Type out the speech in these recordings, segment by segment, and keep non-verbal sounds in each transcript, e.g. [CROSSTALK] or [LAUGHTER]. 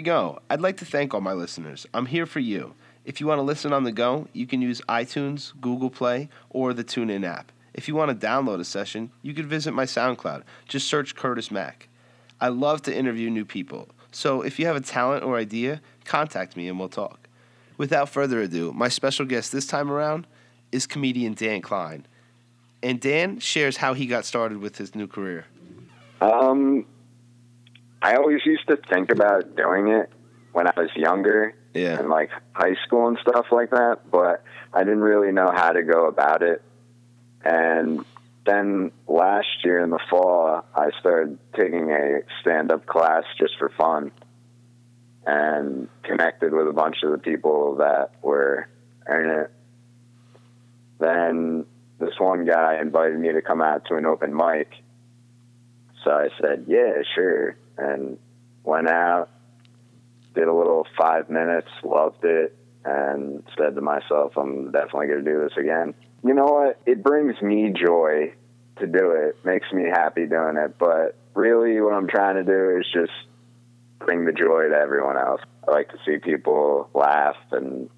we go. I'd like to thank all my listeners. I'm here for you. If you want to listen on the go, you can use iTunes, Google Play, or the TuneIn app. If you want to download a session, you can visit my SoundCloud. Just search Curtis Mack. I love to interview new people, so if you have a talent or idea, contact me and we'll talk. Without further ado, my special guest this time around is comedian Dan Klein. And Dan shares how he got started with his new career. Um, I always used to think about doing it when I was younger, Yeah. in like high school and stuff like that, but I didn't really know how to go about it. And then last year in the fall, I started taking a stand-up class just for fun, and connected with a bunch of the people that were in it. Then this one guy invited me to come out to an open mic. So I said, yeah, sure. And went out, did a little five minutes, loved it, and said to myself, I'm definitely going to do this again. You know what? It brings me joy to do it, makes me happy doing it. But really, what I'm trying to do is just bring the joy to everyone else. I like to see people laugh, and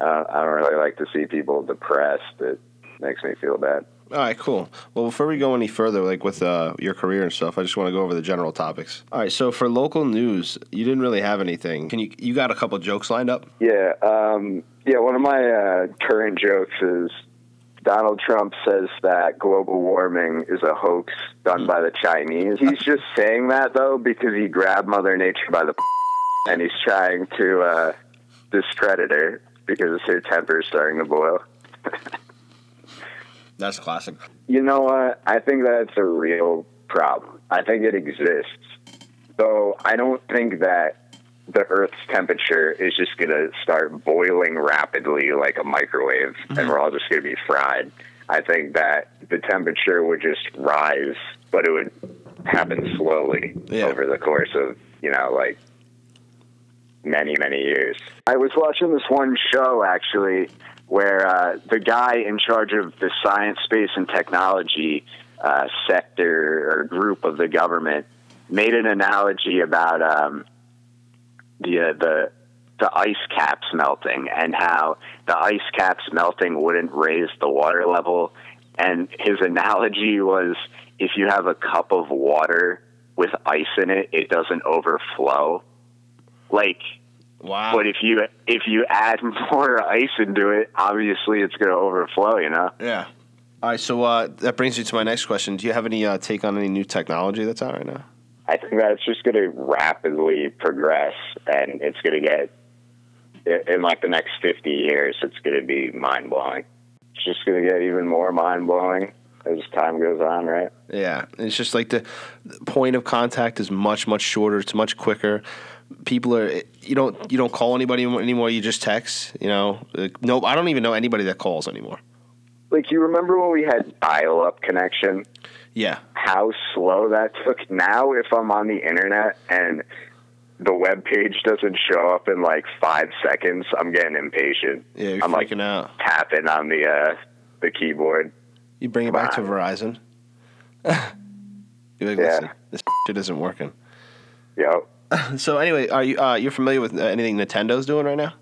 uh, I don't really like to see people depressed. It makes me feel bad. All right, cool. Well, before we go any further, like with uh, your career and stuff, I just want to go over the general topics. All right, so for local news, you didn't really have anything. Can you? You got a couple jokes lined up? Yeah, um, yeah. One of my uh, current jokes is Donald Trump says that global warming is a hoax done by the Chinese. He's just saying that though because he grabbed Mother Nature by the and he's trying to uh, discredit her because her temper is starting to boil. [LAUGHS] That's classic. You know what? I think that's a real problem. I think it exists. Though I don't think that the Earth's temperature is just going to start boiling rapidly like a microwave and mm-hmm. we're all just going to be fried. I think that the temperature would just rise, but it would happen slowly Yeah. over the course of, you know, like many, many years. I was watching this one show actually where uh, the guy in charge of the science, space, and technology uh, sector or group of the government made an analogy about um, the uh, the the ice caps melting and how the ice caps melting wouldn't raise the water level. And his analogy was if you have a cup of water with ice in it, it doesn't overflow. Like Wow. but if you if you add [LAUGHS] more ice into it, obviously it's going to overflow. You know. yeah. All right, so uh, that brings me to my next question. Do you have any uh, take on any new technology that's out right now? I think that it's just going to rapidly progress, and it's going to get in, like the next fifty years. It's going to be mind blowing. It's just going to get even more mind blowing as time goes on, right? Yeah, it's just like the point of contact is much much shorter. It's much quicker. People are you don't you don't call anybody anymore. You just text. You know, like, no, I don't even know anybody that calls anymore. Like you remember when we had dial-up connection? Yeah, how slow that took. Now, if I'm on the internet and the web page doesn't show up in like five seconds, I'm getting impatient. yeah, you're I'm like freaking out. tapping on the uh, the keyboard. You bring it back to Verizon. [LAUGHS] You're like, Yeah. this [LAUGHS] shit isn't working. Yo, [LAUGHS] So anyway, are you uh, you're familiar with uh, anything Nintendo's doing right now?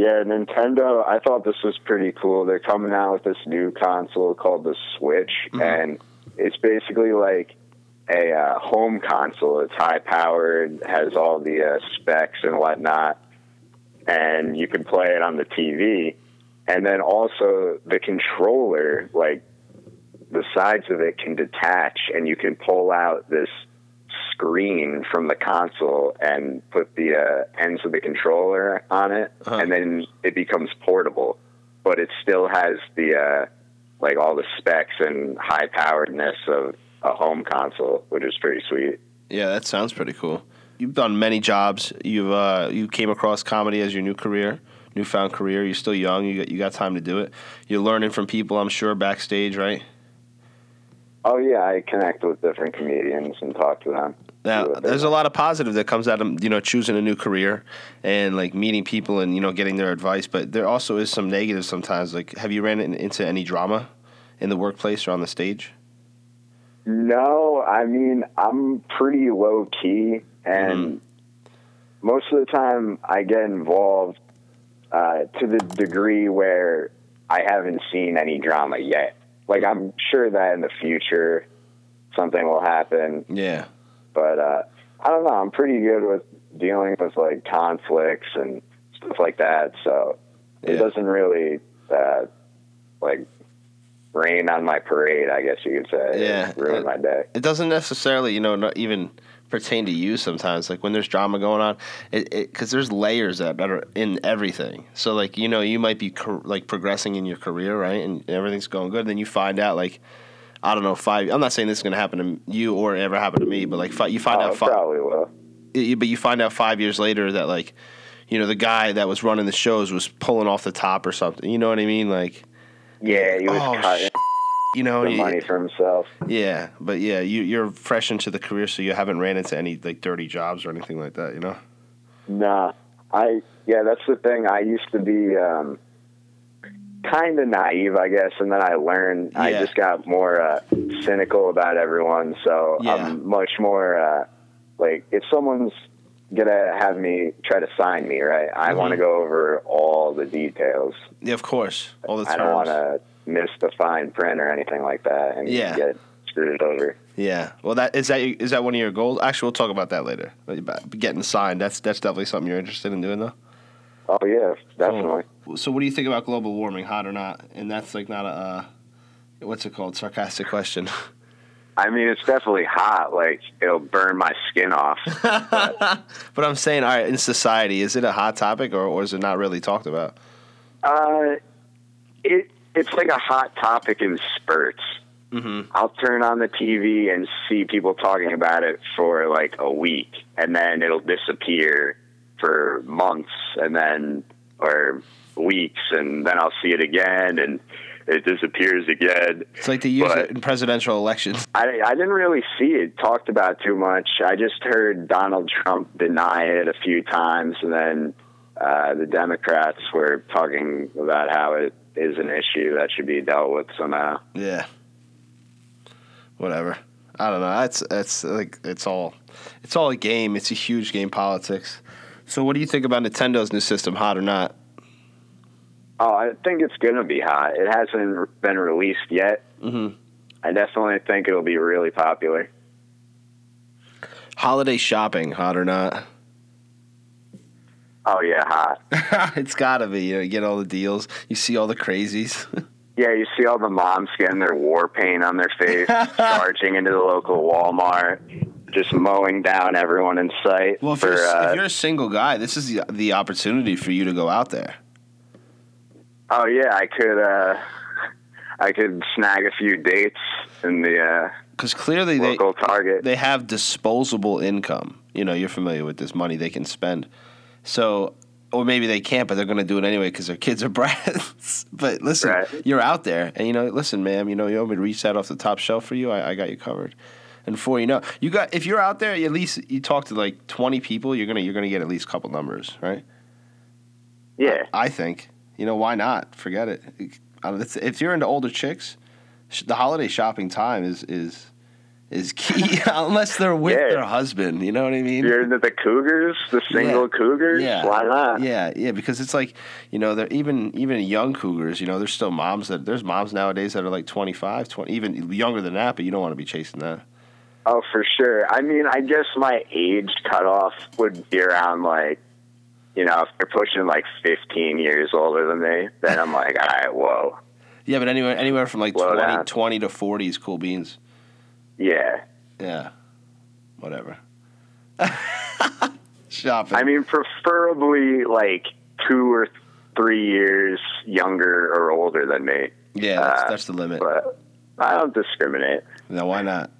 yeah, Nintendo. I thought this was pretty cool. They're coming out with this new console called the Switch, and it's basically like a uh, home console. It's high powered, has all the uh, specs and whatnot, and you can play it on the TV. And then also the controller, like the sides of it can detach, and you can pull out this screen from the console and put the uh, ends of the controller on it, Uh-huh. and then it becomes portable. But it still has the uh, like all the specs and high poweredness of a home console, which is pretty sweet. Yeah, that sounds pretty cool. You've done many jobs. You've uh, you came across comedy as your new career, newfound career. You're still young. You got you got time to do it. You're learning from people, I'm sure, backstage, right? Oh yeah, I connect with different comedians and talk to them. Now, See what they there's a lot of positive that comes out of you know choosing a new career and like meeting people and you know getting their advice. But there also is some negative sometimes. Like, have you ran in- into any drama in the workplace or on the stage? No, I mean I'm pretty low key, and most of the time I get involved uh, to the degree where I haven't seen any drama yet. Like I'm sure that in the future something will happen, Yeah. But uh, I don't know. I'm pretty good with dealing with like conflicts and stuff like that, so it Yeah. doesn't really uh, like rain on my parade. I guess you could say. Yeah. ruin my day. It doesn't necessarily, you know, not even pertain to you sometimes. Like when there's drama going on, it because there's layers that are in everything. So like you know, you might be cor- like progressing in your career, right, and everything's going good. Then you find out like. I don't know. Five. I'm not saying this is going to happen to you or ever happen to me, but like you find Oh, out five. probably will. it- but you find out five years later that like you know the guy that was running the shows was pulling off the top or something you know what i mean like Yeah, he was Oh, cutting you know the you- money for himself. yeah but yeah you, you're fresh into the career so you haven't ran into any like dirty jobs or anything like that you know Nah, I yeah, that's the thing. I used to be um, kind of naive, I guess, and then I learned. I just got more uh, cynical about everyone, so Yeah. I'm much more uh, like if someone's gonna have me try to sign me, right? I Mhm. want to go over all the details. yeah of course all the time. I don't want to miss the fine print or anything like that and Yeah. get screwed over. yeah well that is that is that one of your goals actually we'll talk about that later getting signed that's that's definitely something you're interested in doing though Oh yeah, definitely. so what do you think about global warming hot or not and that's like not a uh, what's it called sarcastic question I mean, it's definitely hot. Like it'll burn my skin off. [LAUGHS] but I'm saying, all right, in society, is it a hot topic or, or is it not really talked about? Uh, it it's like a hot topic in spurts. Mm-hmm. I'll turn on the TV and see people talking about it for like a week, and then it'll disappear for months, and then or weeks, and then I'll see it again, and it disappears again. It's like they use But- it in presidential elections. I, I didn't really see it talked about too much. I just heard Donald Trump deny it a few times, and then uh, the Democrats were talking about how it is an issue that should be dealt with somehow. Yeah. Whatever. I don't know. That's that's like it's all it's all a game. It's a huge game politics. So what do you think about Nintendo's new system, hot or not? Oh, I think it's going to be hot. It hasn't been released yet. Mm-hmm. I definitely think it'll be really popular. Holiday shopping, hot or not? Oh yeah, hot. [LAUGHS] it's gotta be. You know, you get all the deals. You see all the crazies. [LAUGHS] Yeah, you see all the moms getting their war paint on their face, [LAUGHS] charging into the local Walmart, just mowing down everyone in sight. well, if, for, you're, uh, if you're a single guy, this is the, the opportunity for you to go out there. Oh yeah, I could. uh I could snag a few dates in the uh, Because clearly they local Target. they have disposable income. You know, you're familiar with this money they can spend. So, or maybe they can't, but they're going to do it anyway because their kids are [LAUGHS] brats. but listen, Right. you're out there, and you know, listen, ma'am, you know, you want me to reach that off the top shelf for you? I, I got you covered. And before you know, you got if you're out there, at least you talk to like 20 people, you're gonna you're gonna get at least a couple numbers, right? yeah, I think. You know, why not? Forget it. Uh, it's- If you're into older chicks, sh- the holiday shopping time is is is key, [LAUGHS] unless they're with Yeah. their husband. You know what I mean? you're into the Cougars, the single Yeah. Cougars. Yeah. Why not? Yeah, yeah, because it's like you know, they're even even young cougars. You know, there's still moms that there's moms nowadays that are like 25, 20, even younger than that, but you don't want to be chasing that. Oh, for sure. I mean, I guess my age cutoff would be around like, you know, if they're pushing like 15 years older than me, then I'm like, all right, whoa, Yeah, but anywhere anywhere from like Slow 20, 20 to forty is cool beans. yeah. Yeah, whatever. [LAUGHS] Shopping. I mean, preferably like two or three years younger or older than me, yeah, that's, uh, that's the limit. but I don't discriminate. No, why not?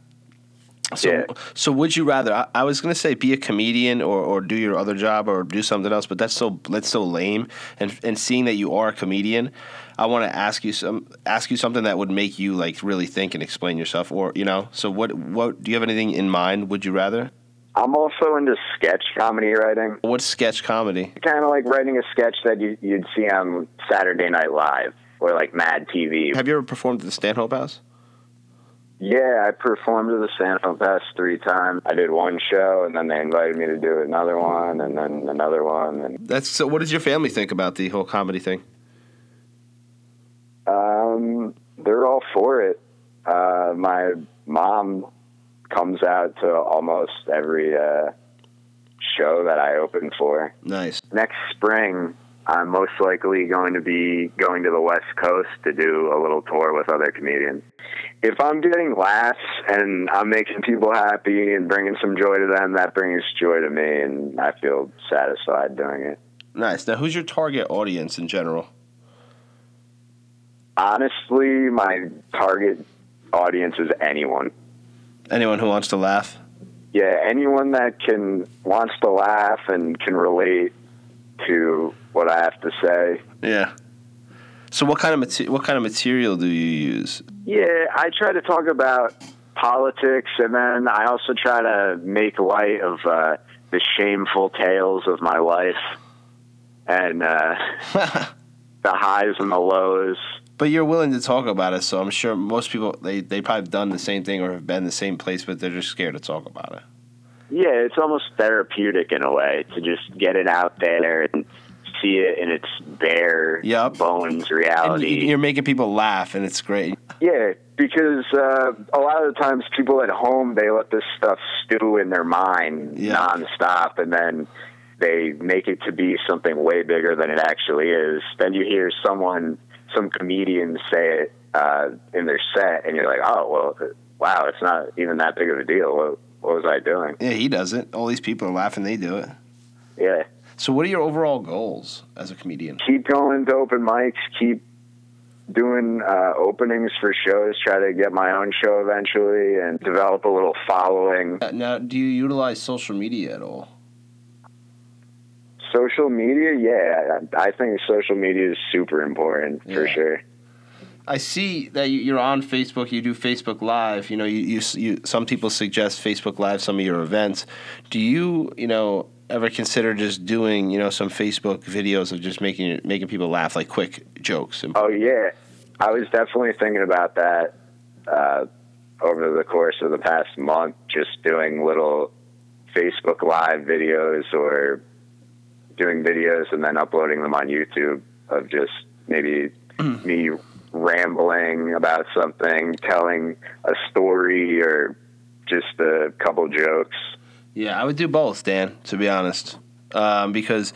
So, Yeah. so would you rather? I, I was gonna say be a comedian or, or do your other job or do something else, but that's so that's so lame. And and seeing that you are a comedian, I want to ask you some ask you something that would make you like really think and explain yourself, or you know. So what what do you have anything in mind? Would you rather? I'm also into sketch comedy writing. What's sketch comedy? Kind of like writing a sketch that you, you'd see on Saturday Night Live or like Mad TV. Have you ever performed at the Stanhope House? Yeah, I performed at the Santa Fest three times. I did one show, and then they invited me to do another one, and then another one. And That's so. What does your family think about the whole comedy thing? um, they're all for it. Uh, my mom comes out to almost every uh, show that I open for. Nice. Next spring, I'm most likely going to be going to the West Coast to do a little tour with other comedians. If I'm getting laughs and I'm making people happy and bringing some joy to them, that brings joy to me, and I feel satisfied doing it. Nice. Now, who's your target audience in general? Honestly, my target audience is anyone. Anyone who wants to laugh. Yeah, anyone that can wants to laugh and can relate to what I have to say. Yeah. So, what kind of mate- what kind of material do you use? Yeah, I try to talk about politics, and then I also try to make light of uh, the shameful tales of my life and uh, [LAUGHS] the highs and the lows. But you're willing to talk about it, so I'm sure most people they they probably done the same thing or have been in the same place, but they're just scared to talk about it. Yeah, it's almost therapeutic in a way to just get it out there and see it in its bare Yep. bones And reality. you're making people laugh, and it's great. Yeah, because uh, a lot of the times people at home they let this stuff stew in their mind Yeah. nonstop, and then they make it to be something way bigger than it actually is. Then you hear someone, some comedian, say it uh, in their set, and you're like, oh well, wow, it's not even that big of a deal. What, what was I doing? Yeah, he does it. All these people are laughing. They do it. Yeah, So, what are your overall goals as a comedian? keep going to open mics, keep doing uh, openings for shows, try to get my own show eventually, and develop a little following. Uh, Now, do you utilize social media at all? Social media, yeah, I think social media is super important for sure. I see that you- you're on Facebook. You do Facebook Live. You know, you, you, you some people suggest Facebook Live some of your events. Do you, you know, ever consider just doing, you know, some Facebook videos of just making making people laugh, like quick jokes? And, Oh yeah, I was definitely thinking about that uh, over the course of the past month, just doing little Facebook Live videos or doing videos and then uploading them on YouTube of just maybe me rambling about something, telling a story, or just a couple jokes. Yeah, I would do both, Dan. To be honest, um, because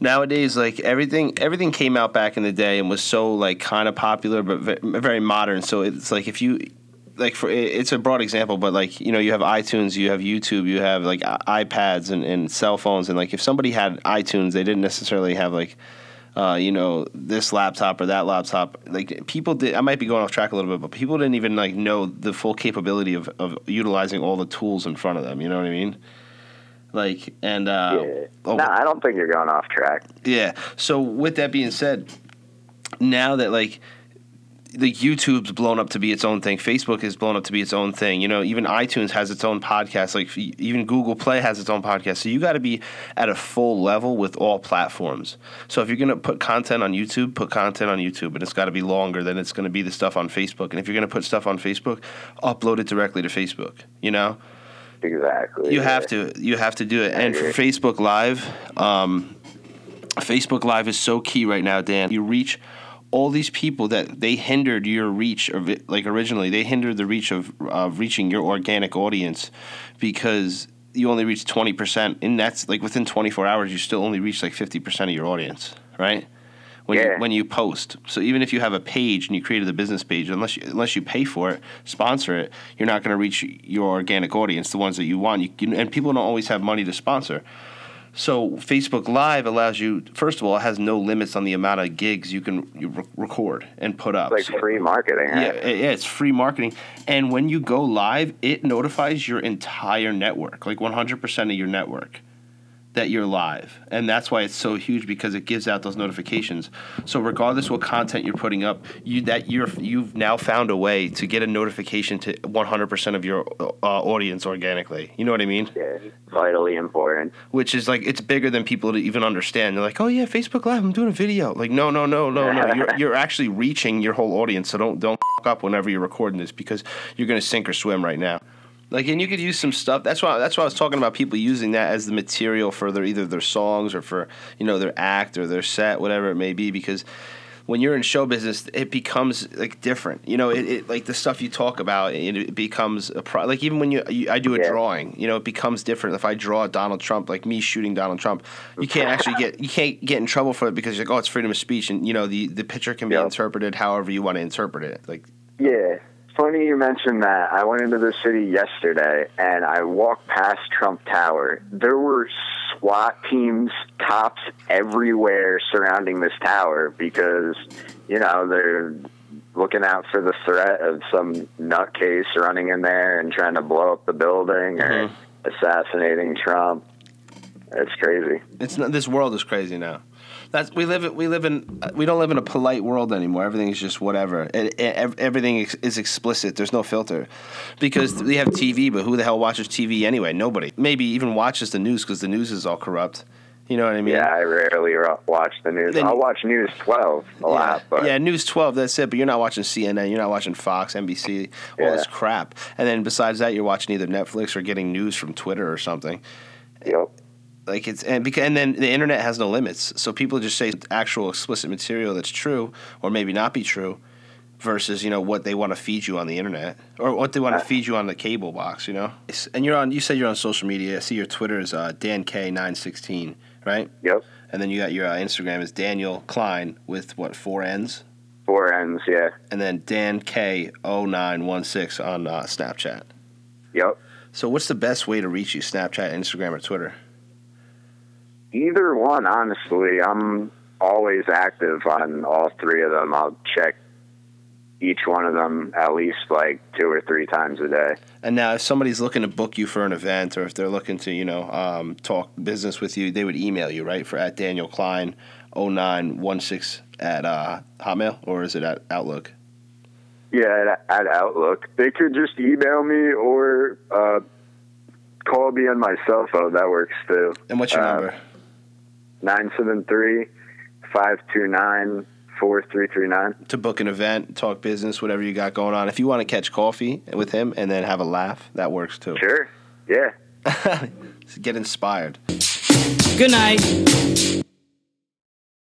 nowadays, like everything, everything came out back in the day and was so like kind of popular, but very modern. So it's like if you like for it's a broad example, but like you know you have iTunes, you have YouTube, you have like iPads and, and cell phones, and like if somebody had iTunes, they didn't necessarily have like. Uh, you know this laptop or that laptop like people did i might be going off track a little bit but people didn't even like know the full capability of, of utilizing all the tools in front of them you know what i mean like and uh yeah. oh, No, I don't think you're going off track. yeah. So with that being said, now that like like YouTube's blown up to be its own thing, Facebook is blown up to be its own thing. You know, even iTunes has its own podcast. Like even Google Play has its own podcast. So you got to be at a full level with all platforms. So if you're gonna put content on YouTube, put content on YouTube, and it's got to be longer than it's gonna be the stuff on Facebook. And if you're gonna put stuff on Facebook, upload it directly to Facebook. You know Exactly. you have to you have to do it and for facebook live um, facebook live is so key right now dan you reach all these people that they hindered your reach of it, like originally they hindered the reach of of reaching your organic audience because you only reach 20% and that's like within 24 hours you still only reach like 50% of your audience right? When you, when you post. So even if you have a page and you created a business page unless you, unless you pay for it sponsor it you're not going to reach your organic audience the ones that you want. You and people don't always have money to sponsor so Facebook Live allows you. First of all, it has no limits on the amount of gigs you can you re- record and put up. like So- free marketing. yeah, Right? it- yeah, it's free marketing. And when you go live, it notifies your entire network, like 100% of your network. That you're live. And that's why it's so huge because it gives out those notifications. So regardless what content you're putting up you that you're you've now found a way to get a notification to 100% of your uh, audience organically. You know what i mean? Yeah, vitally important. which is like it's bigger than people to even understand. They're like oh yeah facebook live i'm doing a video. Like no no no no no. You're, you're actually reaching your whole audience. So don't don't f- up whenever you're recording this because you're going to sink or swim right now like, and you could use some stuff. That's why. That's why I was talking about people using that as the material for their either their songs or for you know their act or their set, whatever it may be. Because when you're in show business, it becomes like different. You know, it, it like the stuff you talk about, it, it becomes a pro. Like even when you, you I do a Yeah. drawing, you know, it becomes different. If I draw Donald Trump, like me shooting Donald Trump, you can't [LAUGHS] actually get you can't get in trouble for it because you're like, oh, it's freedom of speech, and you know the the picture can be interpreted however you want to interpret it. Like, Yeah. Funny you mentioned that. I went into the city yesterday and I walked past Trump Tower. There were SWAT teams, cops everywhere surrounding this tower because, you know, they're looking out for the threat of some nutcase running in there and trying to blow up the building or Mhm. assassinating Trump. It's crazy. It's not, this world is crazy now. That's we live we live in uh, we don't live in a polite world anymore. Everything is just whatever. It, it, everything is, explicit. There's no filter because we have TV, but who the hell watches TV anyway? Nobody. Maybe even watches the news because the news is all corrupt. You know what I mean? Yeah, I rarely watch the news. Then- I'll watch News 12 a lot, but yeah, News 12, that's it. But you're not watching CNN, you're not watching Fox, NBC, all Yeah. this crap. And then besides that, you're watching either Netflix or getting news from Twitter or something. yep. Like it's and because and then the internet has no limits. So people just say actual explicit material that's true or maybe not be true versus you know what they want to feed you on the internet or what they want to feed you on the cable box you know? And you're on you said you're on social media. I see your twitter is uh, dan k916 right? Yep. and then you got your uh, instagram is daniel klein with what four n's? Four ends, yeah. and then dan k0916 on uh, snapchat. Yep. so what's the best way to reach you snapchat instagram or twitter Either one, honestly. I'm always active on all three of them. I'll check each one of them at least like two or three times a day. And now, if somebody's looking to book you for an event, or if they're looking to, you know, um, talk business with you, they would email you, right? For at Daniel Klein 0916 at uh, Hotmail, or is it at Outlook? Yeah, at, at Outlook. They could just email me or uh, call me on my cell phone. That works too. And what's your Uh, number? 973 529 4339. To book an event, talk business, whatever you got going on. If you want to catch coffee with him and then have a laugh, that works too. Sure. Yeah. [LAUGHS] Get inspired. Good night.